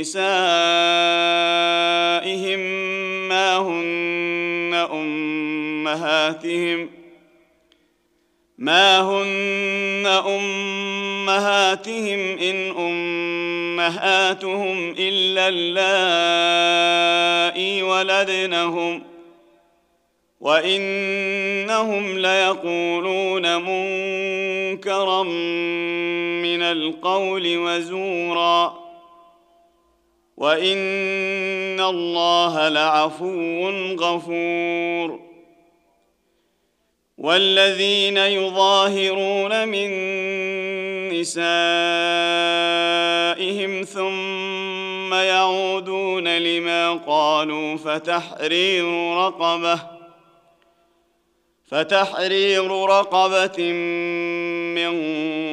نسائهم ما هن أمهاتهم ما هن أمهاتهم إن أمهاتهم إلا اللائي ولدنهم وإنهم ليقولون منكرا من القول وزورا. وان الله لعفو غفور. والذين يظاهرون من نسائهم ثم يعودون لما قالوا فتحرير رقبه فتحرير رقبه من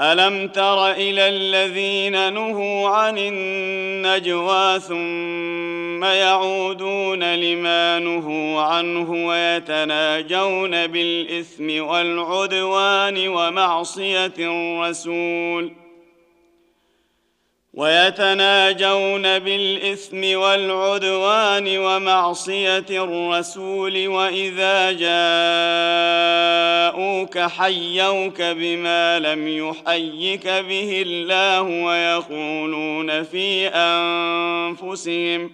ألم تر إلى الذين نهوا عن النجوى ثم يعودون لما نهوا عنه ويتناجون بالإثم والعدوان ومعصية الرسول ويتناجون بالإثم والعدوان ومعصية الرسول وإذا جاءوك حيوك بما لم يحيك به الله ويقولون في أنفسهم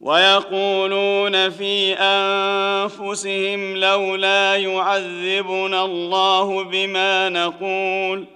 ويقولون في أنفسهم لولا يعذبنا الله بما نقول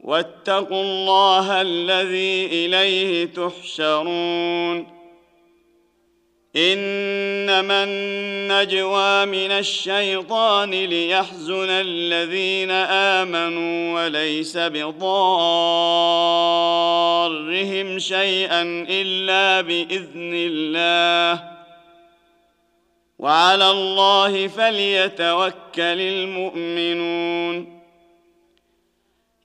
واتقوا الله الذي إليه تحشرون. إنما النجوى من الشيطان ليحزن الذين آمنوا وليس بضارهم شيئا إلا بإذن الله. وعلى الله فليتوكل المؤمنون.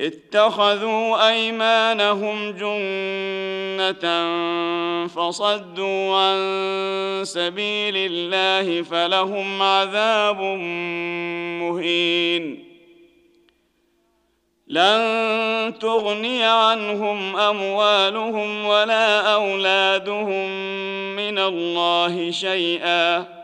اتخذوا أيمانهم جنة فصدوا عن سبيل الله فلهم عذاب مهين. لن تغني عنهم أموالهم ولا أولادهم من الله شيئا.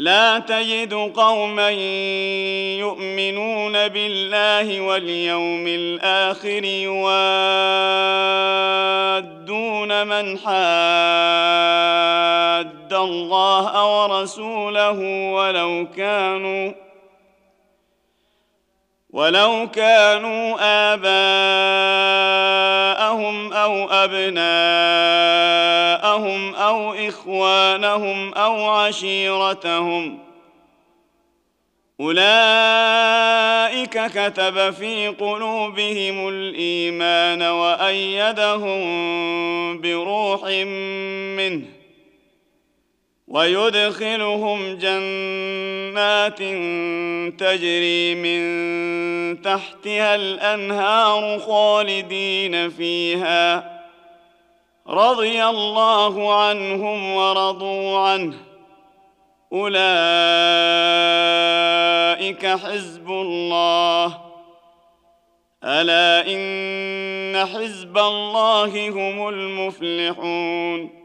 لا تجد قوما يؤمنون بالله واليوم الآخر يوادون من حاد الله ورسوله ولو كانوا ولو كانوا آباءهم أو أبناءهم اباءهم أو إخوانهم أو عشيرتهم. أولئك كتب في قلوبهم الإيمان وأيدهم بروح منه. ويدخلهم جنات تجري من تحتها الأنهار خالدين فيها. رضي الله عنهم ورضوا عنه. أولئك حزب الله. ألا إن حزب الله هم المفلحون.